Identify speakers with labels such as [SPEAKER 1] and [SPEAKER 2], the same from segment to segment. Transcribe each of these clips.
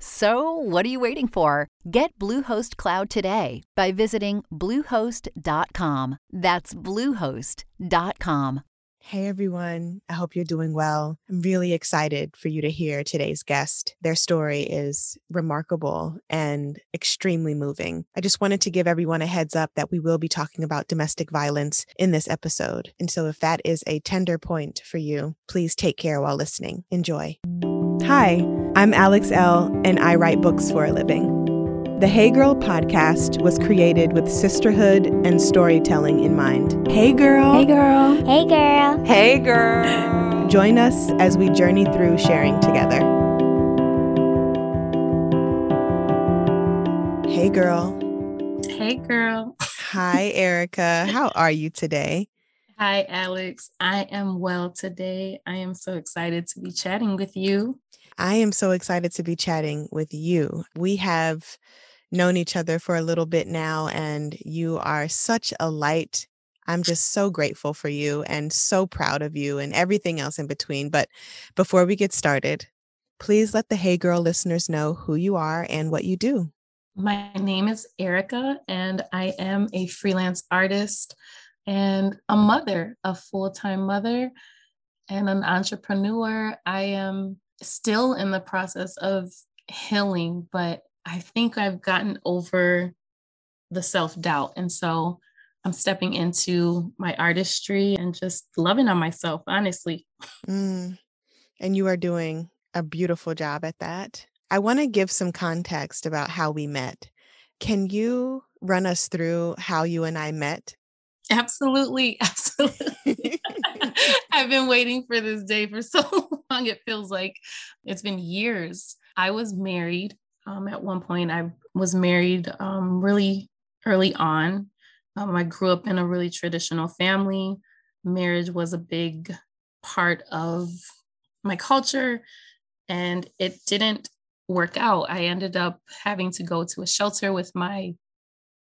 [SPEAKER 1] So, what are you waiting for? Get Bluehost Cloud today by visiting Bluehost.com. That's Bluehost.com.
[SPEAKER 2] Hey everyone, I hope you're doing well. I'm really excited for you to hear today's guest. Their story is remarkable and extremely moving. I just wanted to give everyone a heads up that we will be talking about domestic violence in this episode. And so, if that is a tender point for you, please take care while listening. Enjoy. Hi, I'm Alex Elle, and I write books for a living. The Hey Girl podcast was created with sisterhood and storytelling in mind. Hey girl.
[SPEAKER 3] Hey girl.
[SPEAKER 4] Hey girl.
[SPEAKER 5] Hey girl.
[SPEAKER 2] Join us as we journey through sharing together. Hey girl.
[SPEAKER 5] Hey girl.
[SPEAKER 2] Hi, Erica. How are you today?
[SPEAKER 5] Hi, Alex. I am well today. I am so excited to be chatting with you.
[SPEAKER 2] I am so excited to be chatting with you. We have known each other for a little bit now, and you are such a light. I'm just so grateful for you and so proud of you and everything else in between. But before we get started, please let the Hey Girl listeners know who you are and what you do.
[SPEAKER 5] My name is Erica, and I am a freelance artist and a mother, a full time mother, and an entrepreneur. I am still in the process of healing, but I think I've gotten over the self doubt. And so I'm stepping into my artistry and just loving on myself, honestly.
[SPEAKER 2] Mm. And you are doing a beautiful job at that. I want to give some context about how we met. Can you run us through how you and I met?
[SPEAKER 5] Absolutely. Absolutely. I've been waiting for this day for so long. It feels like it's been years. I was married um, at one point, I was married um, really early on. Um, I grew up in a really traditional family. Marriage was a big part of my culture, and it didn't work out. I ended up having to go to a shelter with my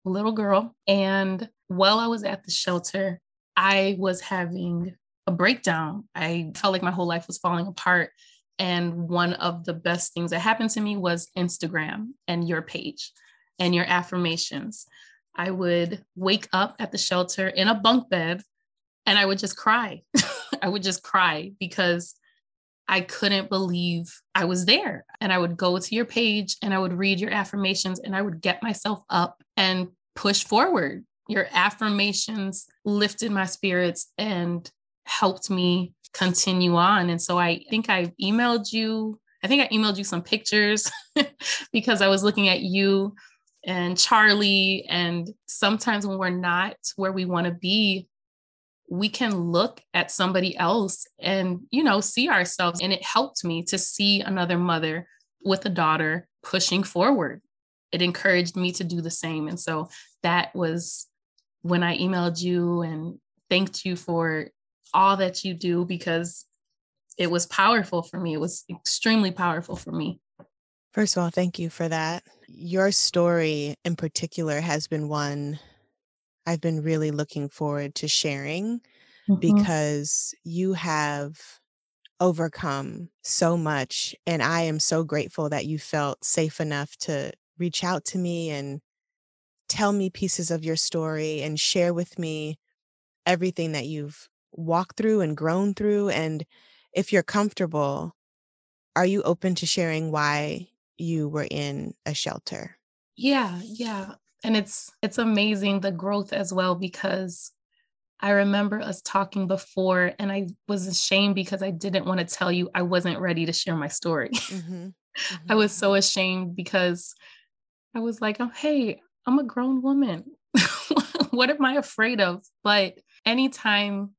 [SPEAKER 5] little girl. And while I was at the shelter, I was having a breakdown. I felt like my whole life was falling apart. And one of the best things that happened to me was Instagram and your page and your affirmations. I would wake up at the shelter in a bunk bed and I would just cry. I would just cry because I couldn't believe I was there. And I would go to your page and I would read your affirmations and I would get myself up and push forward. Your affirmations lifted my spirits and helped me continue on. And so I think I emailed you, I think I emailed you some pictures because I was looking at you and Charlie. And sometimes when we're not where we want to be, we can look at somebody else and, you know, see ourselves. And it helped me to see another mother with a daughter pushing forward. It encouraged me to do the same. And so that was when I emailed you and thanked you for all that you do because it was powerful for me. It was extremely powerful for me.
[SPEAKER 2] First of all, thank you for that. Your story in particular has been one I've been really looking forward to sharing mm-hmm. because you have overcome so much. And I am so grateful that you felt safe enough to reach out to me and tell me pieces of your story and share with me everything that you've walked through and grown through? And if you're comfortable, are you open to sharing why you were in a shelter?
[SPEAKER 5] Yeah, yeah. And it's it's amazing the growth as well because I remember us talking before and I was ashamed because I didn't want to tell you I wasn't ready to share my story. Mm-hmm. Mm-hmm. I was so ashamed because I was like, oh, hey, I'm a grown woman. what am I afraid of? But anytime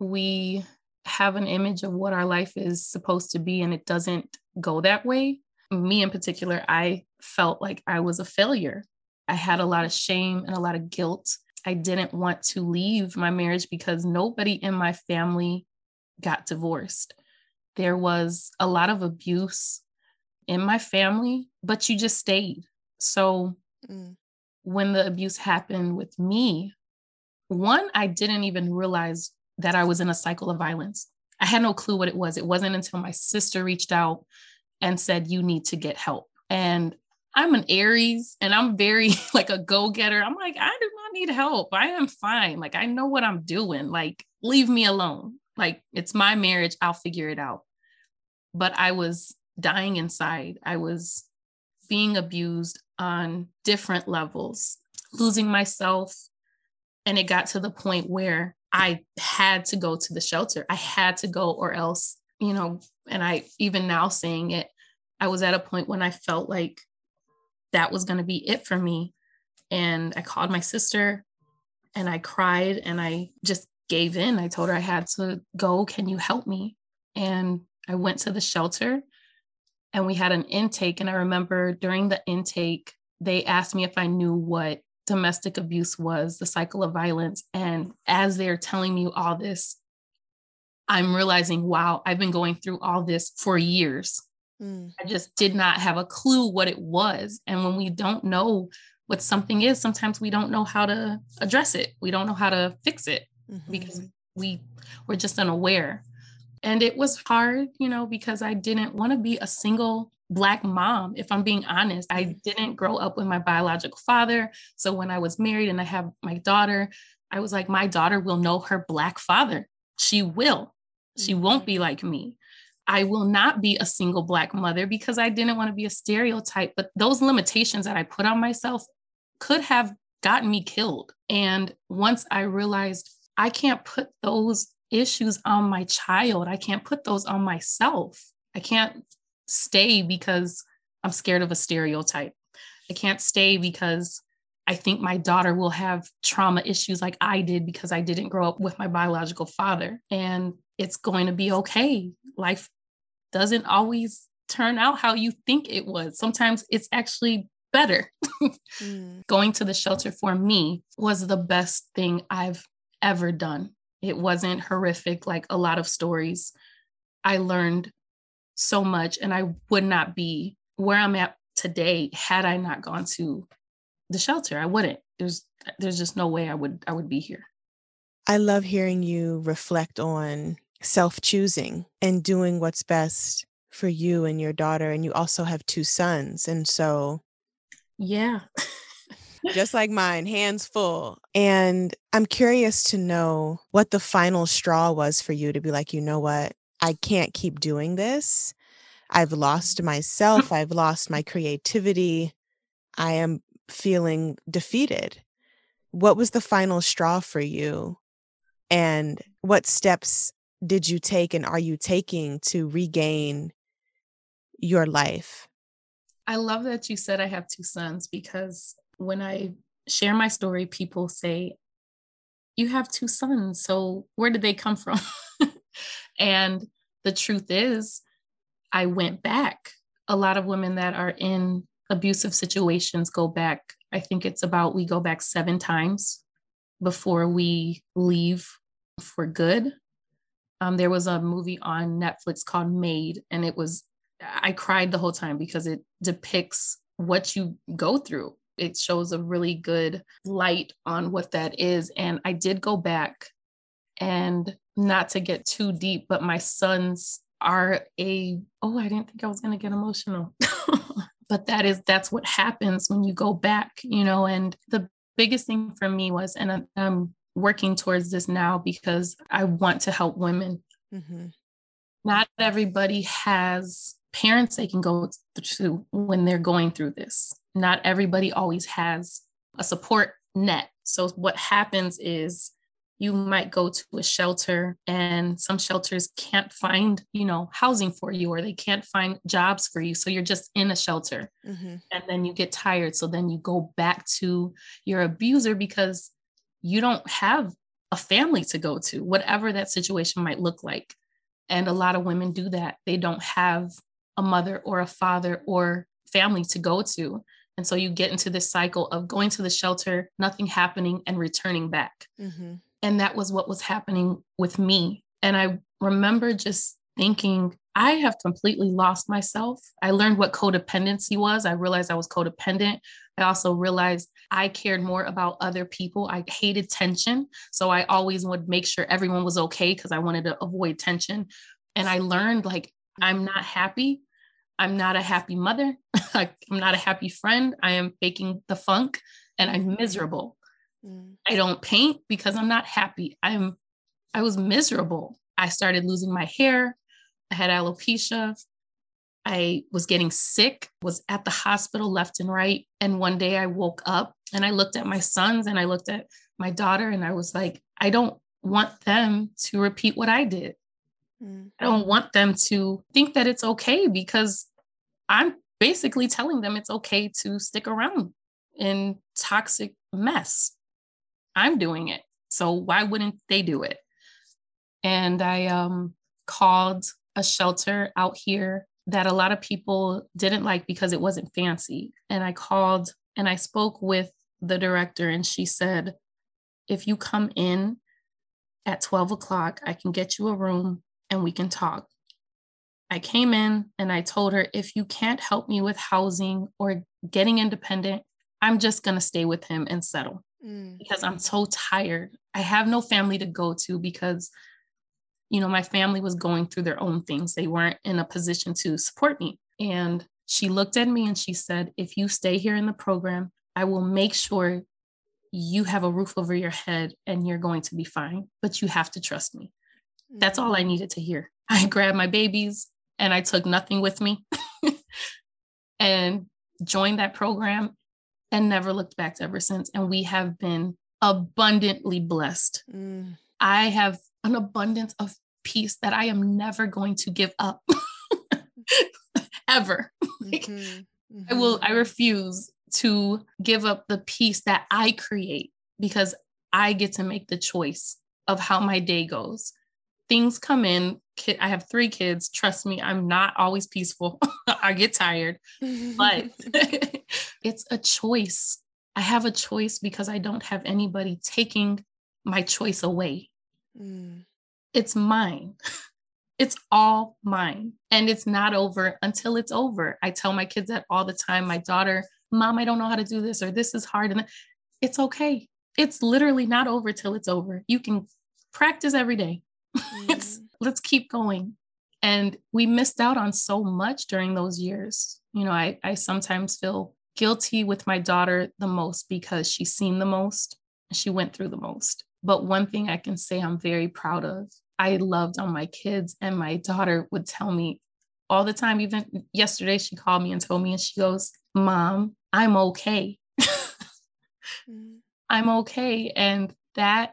[SPEAKER 5] we have an image of what our life is supposed to be and it doesn't go that way, me in particular, I felt like I was a failure. I had a lot of shame and a lot of guilt. I didn't want to leave my marriage because nobody in my family got divorced. There was a lot of abuse in my family, but you just stayed. So mm. when the abuse happened with me, one, I didn't even realize that I was in a cycle of violence. I had no clue what it was. It wasn't until my sister reached out and said, You need to get help. And I'm an Aries and I'm very like a go getter. I'm like, I do not need help. I am fine. Like, I know what I'm doing. Like, leave me alone. Like, it's my marriage. I'll figure it out. But I was dying inside. I was being abused on different levels, losing myself. And it got to the point where I had to go to the shelter. I had to go, or else, you know, and I even now saying it, I was at a point when I felt like that was going to be it for me. And I called my sister and I cried and I just gave in. I told her I had to go. Can you help me? And I went to the shelter and we had an intake. And I remember during the intake, they asked me if I knew what domestic abuse was, the cycle of violence. And as they're telling me all this, I'm realizing, wow, I've been going through all this for years. Mm. I just did not have a clue what it was. And when we don't know what something is, sometimes we don't know how to address it. We don't know how to fix it mm-hmm. because we were just unaware. And it was hard, you know, because I didn't want to be a single Black mom, if I'm being honest. I mm. didn't grow up with my biological father. So when I was married and I have my daughter, I was like, my daughter will know her Black father. She will. She won't be mm-hmm. like me. I will not be a single Black mother because I didn't want to be a stereotype. But those limitations that I put on myself could have gotten me killed. And once I realized I can't put those issues on my child. I can't put those on myself. I can't stay because I'm scared of a stereotype. I can't stay because I think my daughter will have trauma issues like I did because I didn't grow up with my biological father. And it's going to be okay. Life doesn't always turn out how you think it was. Sometimes it's actually better. mm. Going to the shelter for me was the best thing I've ever done. It wasn't horrific like a lot of stories. I learned so much, and I would not be where I'm at today had I not gone to the shelter. I wouldn't. There's there's just no way I would I would be here.
[SPEAKER 2] I love hearing you reflect on self-choosing and doing what's best for you and your daughter and you also have two sons and so
[SPEAKER 5] yeah
[SPEAKER 2] just like mine, hands full. And I'm curious to know what the final straw was for you to be like, you know what? I can't keep doing this. I've lost mm. myself. I've lost my creativity. I am feeling defeated. What was the final straw for you? And what steps did you take and are you taking to regain your life?
[SPEAKER 5] I love that you said I have two sons because when I share my story, people say, You have two sons. So where did they come from? and the truth is, I went back. A lot of women that are in abusive situations go back. I think it's about we go back seven times before we leave for good. Um, there was a movie on Netflix called Maid, and it was, I cried the whole time because it depicts what you go through it shows a really good light on what that is. And I did go back and not to get too deep, but my sons are a, oh, I didn't think I was going to get emotional. but that is, that's what happens when you go back, you know, and the biggest thing for me was, and I'm, working towards this now because I want to help women. Mm-hmm. Not everybody has parents they can go to when they're going through this not everybody always has a support net. So what happens is you might go to a shelter and some shelters can't find you know housing for you or they can't find jobs for you. So you're just in a shelter mm-hmm. and then you get tired. So then you go back to your abuser because you don't have a family to go to whatever that situation might look like. And a lot of women do that. They don't have a mother or a father or family to go to. And so you get into this cycle of going to the shelter nothing happening and returning back. Mm-hmm and that was what was happening with me. And I remember just thinking, I have completely lost myself. I learned what codependency was. I realized I was codependent. I also realized I cared more about other people. I hated tension. So I always would make sure everyone was okay because I wanted to avoid tension. And I learned like, I'm not happy. I'm not a happy mother. I'm not a happy friend. I am faking the funk and I'm miserable. Mm. I don't paint because I'm not happy. I'm I was miserable. I started losing my hair. I had alopecia. I was getting sick, was at the hospital left and right. And one day I woke up and I looked at my sons and I looked at my daughter and I was like, I don't want them to repeat what I did. Mm. I don't want them to think that it's okay because I'm basically telling them it's okay to stick around in toxic mess. I'm doing it. So why wouldn't they do it? And I um, called a shelter out here that a lot of people didn't like because it wasn't fancy. And I called and I spoke with the director, and she said, if you come in at 12 o'clock, I can get you a room and we can talk. I came in and I told her, if you can't help me with housing or getting independent, I'm just going to stay with him and settle mm. because I'm so tired. I have no family to go to because, you know, my family was going through their own things. They weren't in a position to support me. And she looked at me and she said, If you stay here in the program, I will make sure you have a roof over your head and you're going to be fine, but you have to trust me. That's all I mm. needed to hear. I grabbed my babies and I took nothing with me and joined that program and never looked back ever since. And we have been abundantly blessed. Mm. I have an abundance of peace that I am never going to give up ever. like, mm-hmm. Mm-hmm. I will, I refuse to give up the peace that I create because I get to make the choice of how my day goes. Things come in. I have three kids. Trust me, I'm not always peaceful. I get tired, but it's a choice. I have a choice because I don't have anybody taking my choice away. Mm. It's mine. It's all mine. And it's not over until it's over. I tell my kids that all the time. My daughter, Mom, I don't know how to do this, or this is hard. And it's okay. It's literally not over till it's over. You can practice every day. Mm. let's keep going. And we missed out on so much during those years. You know, I, I sometimes feel guilty with my daughter the most because she's seen the most and she went through the most. But one thing I can say I'm very proud of, I loved on my kids, and my daughter would tell me all the time. Even yesterday, she called me and told me, and she goes, Mom, I'm okay. mm. I'm okay. And that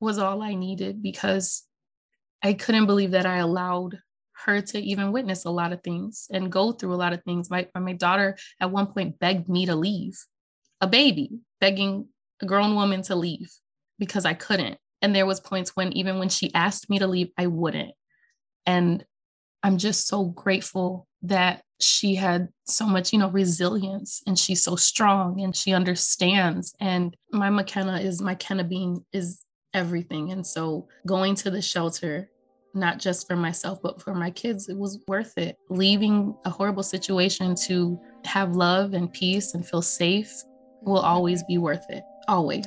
[SPEAKER 5] was all I needed because I couldn't believe that I allowed her to even witness a lot of things and go through a lot of things. My, my daughter at one point begged me to leave, a baby begging a grown woman to leave because I couldn't. And there was points when even when she asked me to leave, I wouldn't. And I'm just so grateful that she had so much, you know, resilience and she's so strong and she understands. And my McKenna is my Kenna being is everything. And so going to the shelter not just for myself, but for my kids, it was worth it. Leaving a horrible situation to have love and peace and feel safe will always be worth it. Always.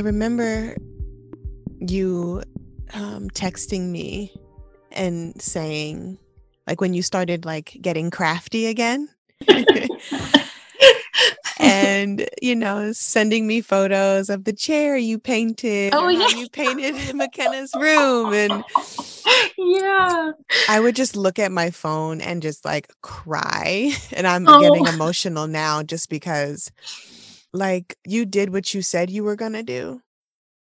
[SPEAKER 2] I remember you um, texting me and saying, like, when you started like getting crafty again. and you know sending me photos of the chair you painted
[SPEAKER 5] oh yeah
[SPEAKER 2] you painted mckenna's room and
[SPEAKER 5] yeah
[SPEAKER 2] i would just look at my phone and just like cry and i'm oh. getting emotional now just because like you did what you said you were going to do,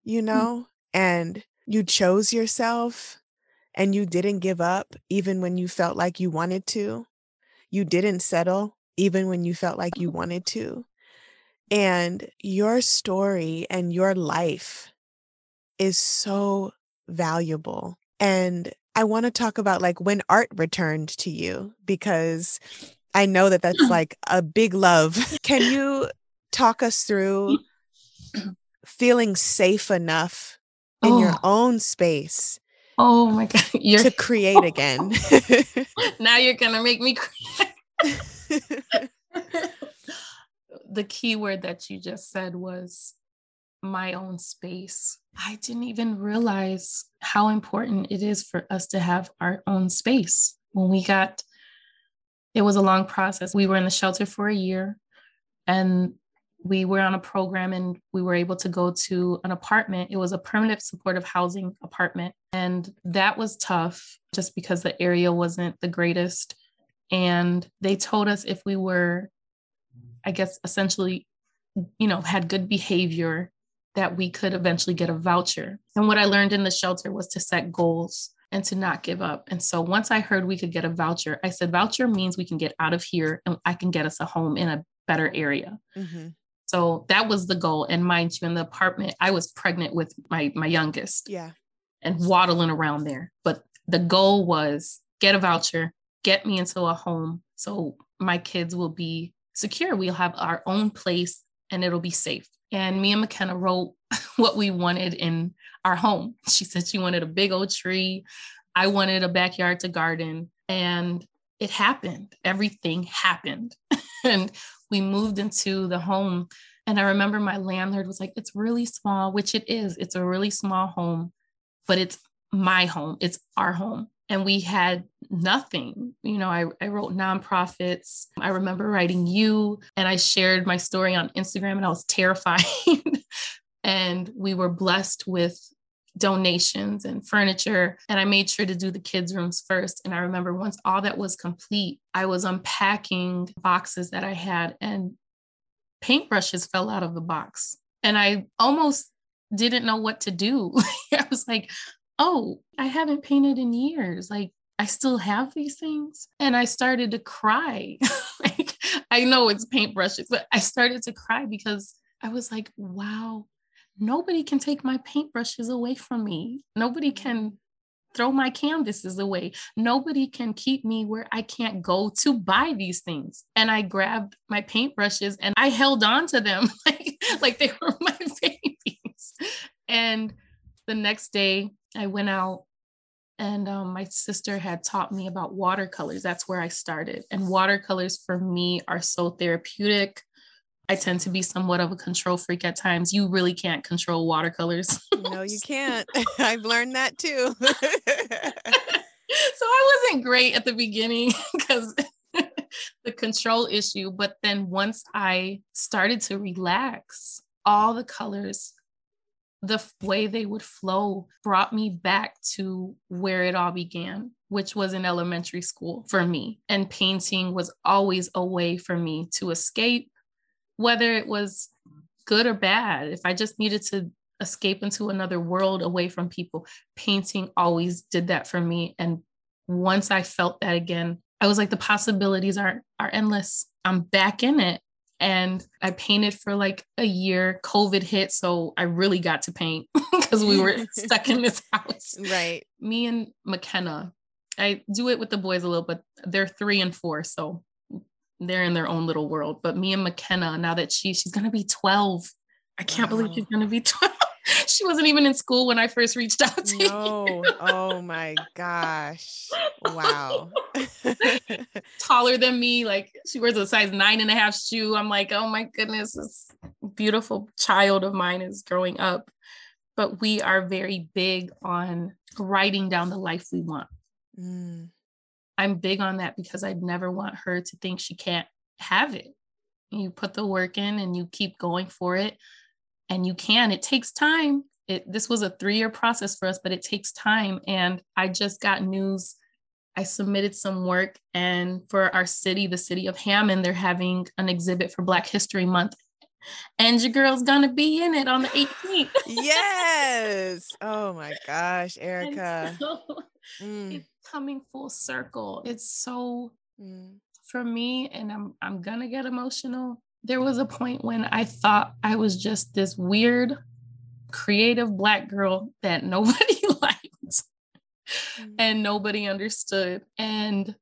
[SPEAKER 2] you mm. know, mm-hmm. and you chose yourself and you didn't give up even when you felt like you wanted to. You didn't settle even when you felt like you wanted to. And your story and your life is so valuable. And I want to talk about like when art returned to you because I know that that's like a big love. Can you talk us through mm. feeling safe enough in oh. your own space
[SPEAKER 5] oh my god
[SPEAKER 2] you're... to create again.
[SPEAKER 5] Now you're gonna make me cry. The key word that you just said was my own space. I didn't even realize how important it is for us to have our own space. When we got it was a long process. We were in the shelter for a year and we were on a program and we were able to go to an apartment. It was a permanent supportive housing apartment. And that was tough just because the area wasn't the greatest. And they told us if we were, I guess, essentially, you know, had good behavior, that we could eventually get a voucher. And what I learned in the shelter was to set goals and to not give up. And so once I heard we could get a voucher, I said, voucher means we can get out of here and I can get us a home in a better area. Mm-hmm. So that was the goal. And mind you, in the apartment, I was pregnant with my my youngest.
[SPEAKER 2] Yeah.
[SPEAKER 5] And waddling around there. But the goal was get a voucher, get me into a home so my kids will be secure. We'll have our own place and it'll be safe. And me and McKenna wrote what we wanted in our home. She said she wanted a big old tree. I wanted a backyard to garden. And it happened. Everything happened. and we moved into the home. And I remember my landlord was like, it's really small, which it is. It's a really small home, but it's my home, it's our home. And we had nothing. You know, I, I wrote nonprofits. I remember writing you, and I shared my story on Instagram, and I was terrified. and we were blessed with donations and furniture. And I made sure to do the kids' rooms first. And I remember once all that was complete, I was unpacking boxes that I had, and paintbrushes fell out of the box. And I almost didn't know what to do. I was like, oh, I haven't painted in years. Like, I still have these things. And I started to cry. like, I know it's paintbrushes, but I started to cry because I was like, wow, nobody can take my paintbrushes away from me. Nobody mm-hmm. can throw my canvases away. Nobody can keep me where I can't go to buy these things. And I grabbed my paintbrushes and I held on to them like, like they were my babies. And the next day I went out and um, my sister had taught me about watercolors. That's where I started. And watercolors for me are so therapeutic. I tend to be somewhat of a control freak at times. You really can't control watercolors.
[SPEAKER 2] no, you can't. I've learned that too. so
[SPEAKER 5] I wasn't great at the beginning because the control issue. But then once I started to relax, all the colors, the way they would flow brought me back to where it all began, which was in elementary school for me. And painting was always a way for me to escape whether it was good or bad, if I just needed to escape into another world away from people. Painting always did that for me. And once I felt that again, I was like, the possibilities are are endless. I'm back in it. And I painted for like a year. COVID hit. So I really got to paint because we were stuck in this house.
[SPEAKER 2] Right.
[SPEAKER 5] Me and McKenna, I do it with the boys a little, but they're three and four. So they're in their own little world. But me and McKenna, now that she she's gonna be 12. I can't wow. believe she's gonna be 12. she wasn't even in school when I first reached out to
[SPEAKER 2] no. you. oh my gosh. Wow.
[SPEAKER 5] Taller than me. Like she wears a size nine and a half shoe. I'm like, oh my goodness, this beautiful child of mine is growing up. But we are very big on writing down the life we want. Mm. I'm big on that because I'd never want her to think she can't have it. You put the work in and you keep going for it and you can. It takes time. It, this was a three year process for us, but it takes time. And I just got news. I submitted some work, and for our city, the city of Hammond, they're having an exhibit for Black History Month. And your girl's gonna be in it on the 18th.
[SPEAKER 2] yes. Oh my gosh, Erica. So,
[SPEAKER 5] mm. It's coming full circle. It's so mm. for me, and I'm I'm gonna get emotional there was a point when I thought I was just this weird, creative Black girl that nobody liked mm-hmm. and nobody understood. And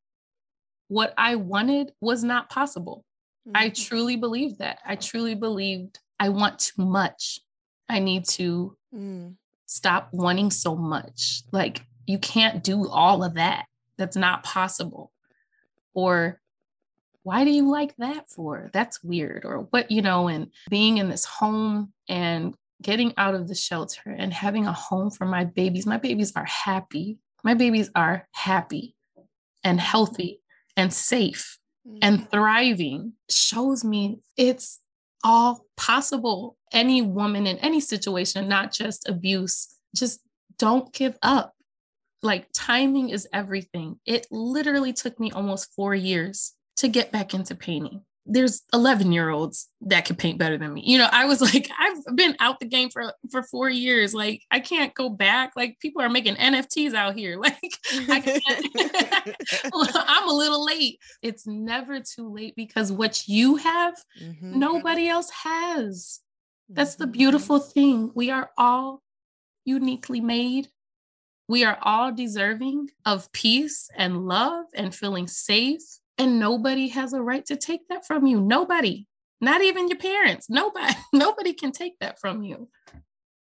[SPEAKER 5] what I wanted was not possible. Mm-hmm. I truly believed that. I truly believed I want too much. I need to mm. stop wanting so much. Like, you can't do all of that. That's not possible. Or why do you like that for? That's weird. Or what, you know, and being in this home and getting out of the shelter and having a home for my babies. My babies are happy. My babies are happy and healthy and safe mm-hmm. and thriving shows me it's all possible. Any woman in any situation, not just abuse, just don't give up. Like timing is everything. It literally took me almost four years to get back into painting. There's 11 year olds that can paint better than me. You know, I was like, I've been out the game for for four years. Like, I can't go back. Like, people are making NFTs out here. Like, I can't. I'm a little late. It's never too late because what you have, mm-hmm. nobody else has. That's the mm-hmm. beautiful thing. We are all uniquely made. We are all deserving of peace and love and feeling safe and nobody has a right to take that from you. Nobody, not even your parents. Nobody, nobody can take that from you.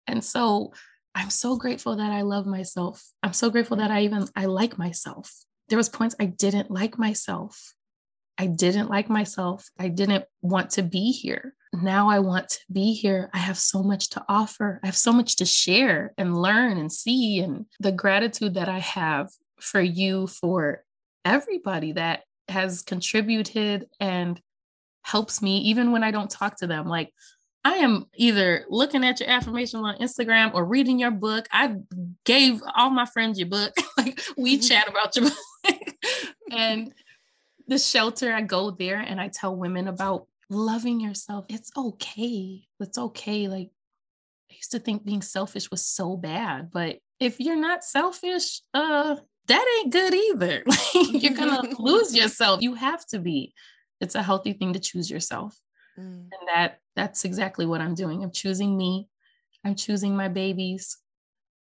[SPEAKER 5] And so I'm so grateful that I love myself. I'm so grateful that I even I like myself. There was points I didn't like myself. I didn't like myself. I didn't want to be here. Now I want to be here. I have so much to offer. I have so much to share and learn and see and the gratitude that I have for you for everybody that has contributed and helps me even when I don't talk to them. Like I am either looking at your affirmations on Instagram or reading your book. I gave all my friends your book. like we mm-hmm. chat about your book. and the shelter, I go there and I tell women about loving yourself. It's okay. It's okay. Like I used to think being selfish was so bad, but if you're not selfish, uh that ain't good either. You're gonna lose yourself. You have to be. It's a healthy thing to choose yourself. Mm. And that that's exactly what I'm doing. I'm choosing me. I'm choosing my babies.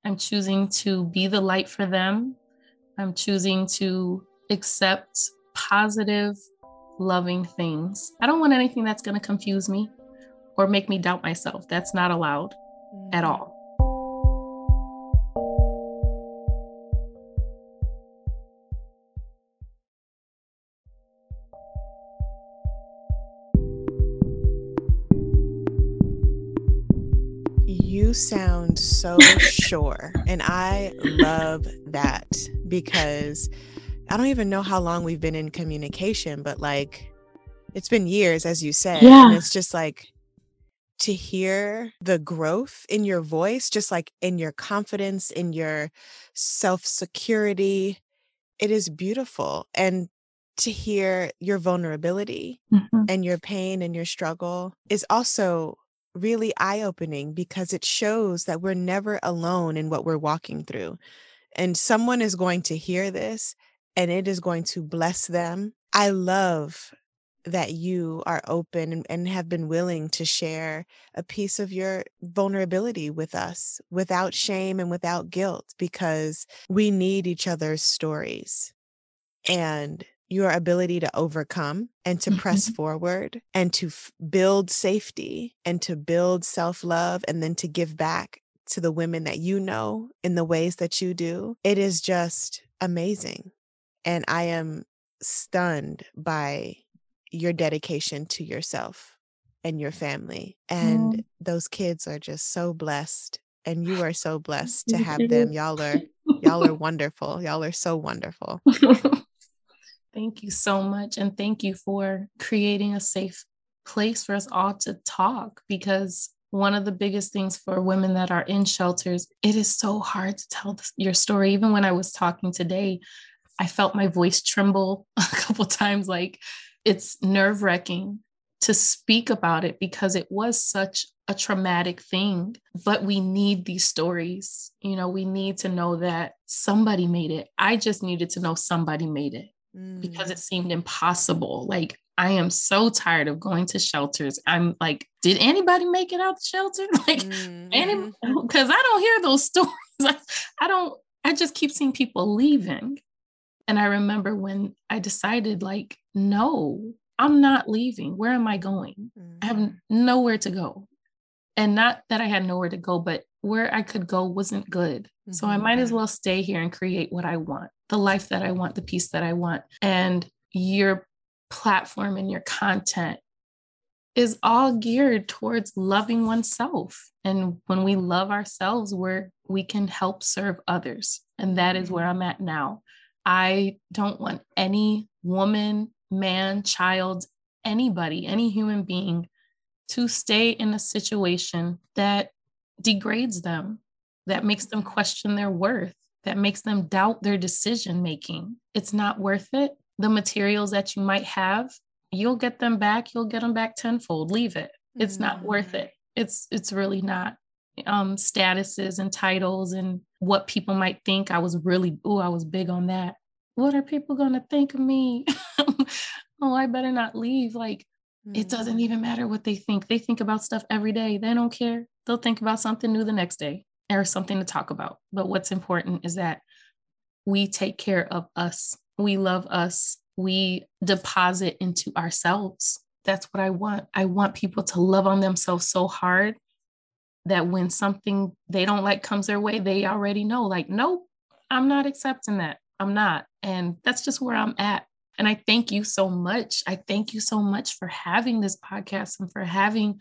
[SPEAKER 5] I'm choosing to be the light for them. I'm choosing to accept positive, loving things. I don't want anything that's going to confuse me or make me doubt myself. That's not allowed mm. at all.
[SPEAKER 2] Sound so sure. And I love that because I don't even know how long we've been in communication, but like it's been years, as you said. Yeah. And it's just like to hear the growth in your voice, just like in your confidence, in your self security. It is beautiful. And to hear your vulnerability mm-hmm. and your pain and your struggle is also really eye opening because it shows that we're never alone in what we're walking through. And someone is going to hear this and it is going to bless them. I love that you are open and, have been willing to share a piece of your vulnerability with us without shame and without guilt because we need each other's stories. And your ability to overcome and to press mm-hmm. forward and to f- build safety and to build self love and then to give back to the women that you know in the ways that you do. It is just amazing. And I am stunned by your dedication to yourself and your family. And mm. those kids are just so blessed. And you are so blessed to have them. Y'all are y'all are wonderful. Y'all are so wonderful.
[SPEAKER 5] Thank you so much. And thank you for creating a safe place for us all to talk because one of the biggest things for women that are in shelters, it is so hard to tell your story. Even when I was talking today, I felt my voice tremble a couple times. Like it's nerve wracking to speak about it because it was such a traumatic thing. But we need these stories. You know, we need to know that somebody made it. I just needed to know somebody made it mm. because it seemed impossible. Like, I am so tired of going to shelters. I'm like, did anybody make it out the shelter? Like, mm-hmm. because I don't hear those stories. I don't, I just keep seeing people leaving. And I remember when I decided, like, no, I'm not leaving. Where am I going? Mm-hmm. I have mm-hmm. nowhere to go. And not that I had nowhere to go, but where I could go wasn't good. Mm-hmm. So I mm-hmm. might as well stay here and create what I want, the life that I want, the peace that I want. And your platform and your content is all geared towards loving oneself. And when we love ourselves, we're, we can help serve others. And that is where. I'm at now. I don't want any woman, man, child, anybody, any human being to stay in a situation that degrades them, that makes them question their worth, that makes them doubt their decision making. It's not worth it. The materials that you might have, you'll get them back, you'll get them back tenfold. Leave it. It's mm-hmm. not worth it. It's it's really not. Um, statuses and titles and what people might think. I was really, oh, I was big on that what are people going to think of me? oh, I better not leave. Like, it doesn't mm. even matter what they think. They think about stuff every day. They don't care. They'll think about something new the next day or something to talk about. But what's important is that we take care of us. We love us. We deposit into ourselves. That's what I want. I want people to love on themselves so hard that when something they don't like comes their way, they already know, like, nope, I'm not accepting that. I'm not. And that's just where I'm at. And I thank you so much. I thank you so much for having this podcast and for having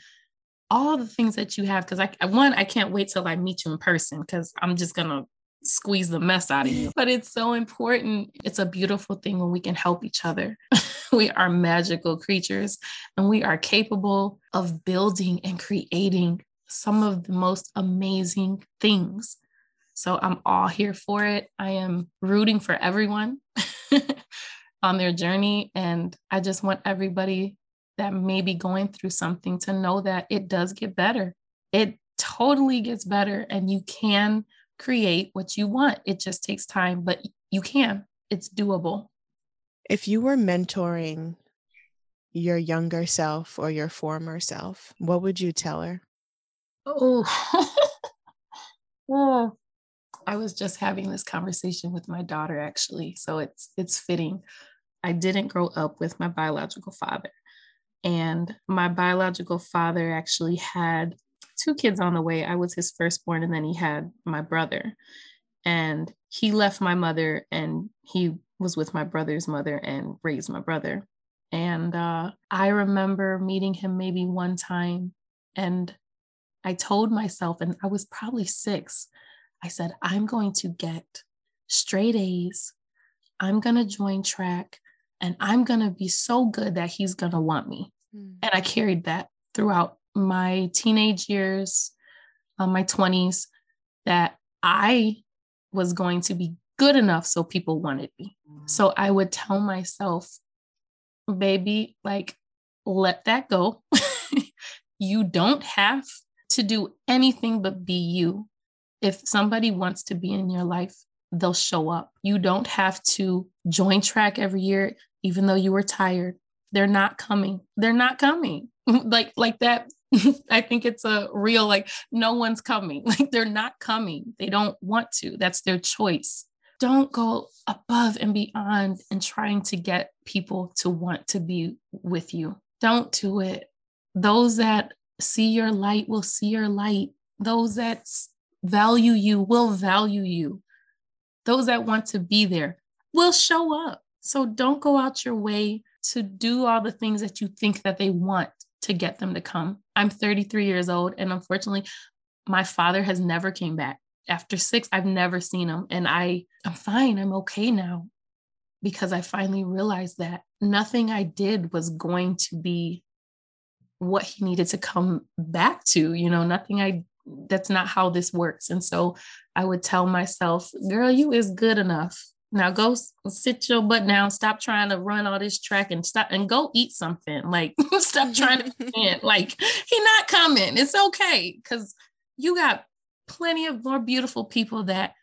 [SPEAKER 5] all the things that you have. Because I, one, I can't wait till I meet you in person because I'm just to squeeze the mess out of you. But it's so important. It's a beautiful thing when we can help each other. we are magical creatures and we are capable of building and creating some of the most amazing things. So I'm all here for it. I am rooting for everyone on their journey. And I just want everybody that may be going through something to know that it does get better. It totally gets better, and you can create what you want. It just takes time, but you can. It's doable.
[SPEAKER 2] If you were mentoring your younger self or your former self, what would you tell her?
[SPEAKER 5] Oh, oh I was just having this conversation with my daughter actually, so it's it's fitting. I didn't grow up with my biological father. And my biological father actually had two kids on the way. I was his firstborn, and then he had my brother. And he left my mother and he was with my brother's mother and raised my brother. And uh, I remember meeting him maybe one time, and I told myself, and I was probably six, I said, I'm going to get straight A's. I'm going to join track and I'm going to be so good that he's going to want me. Mm. And I carried that throughout my teenage years, um, my 20s, that I was going to be good enough so people wanted me. Mm. So I would tell myself, baby, like, let that go. You don't have to do anything but be you. If somebody wants to be in your life, they'll show up. You don't have to join track every year, even though you were tired. They're not coming. They're not coming. like like that. I think it's a real like no one's coming. Like they're not coming. They don't want to. That's their choice. Don't go above and beyond and trying to get people to want to be with you. Don't do it. Those that see your light will see your light. Those that value you will value you. Those that want to be there will show up. So don't go out your way to do all the things that you think that they want to get them to come. I'm 33 years old and unfortunately my father has never came back. After 6 I've never seen him and I I'm fine. I'm okay now because I finally realized that nothing I did was going to be what he needed to come back to, you know, nothing I that's not how this works. And so I would tell myself, girl, you is good enough. Now go sit your butt down. Stop trying to run all this track and stop and go eat something. Like stop trying to pretend like he not coming. It's okay because you got plenty of more beautiful people that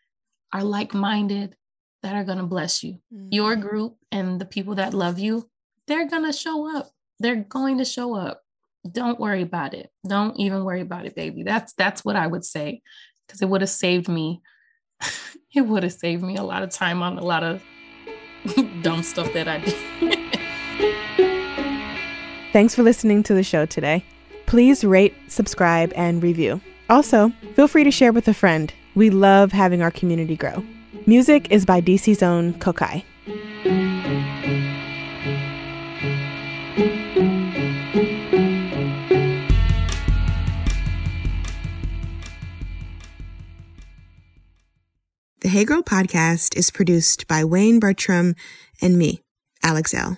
[SPEAKER 5] are like-minded that are going to bless you. Mm-hmm. Your group and the people that love you, they're going to show up. They're going to show up. Don't worry about it. Don't even worry about it, baby. That's that's what I would say because it would have saved me it would have saved me a lot of time on a lot of dumb stuff that I did.
[SPEAKER 2] Thanks for listening to the show today. Please rate, subscribe, and review. Also, feel free to share with a friend. We love having our community grow. Music is by DC's own Kokayi. Hey Girl podcast is produced by Wayne Bertram and me, Alex Elle.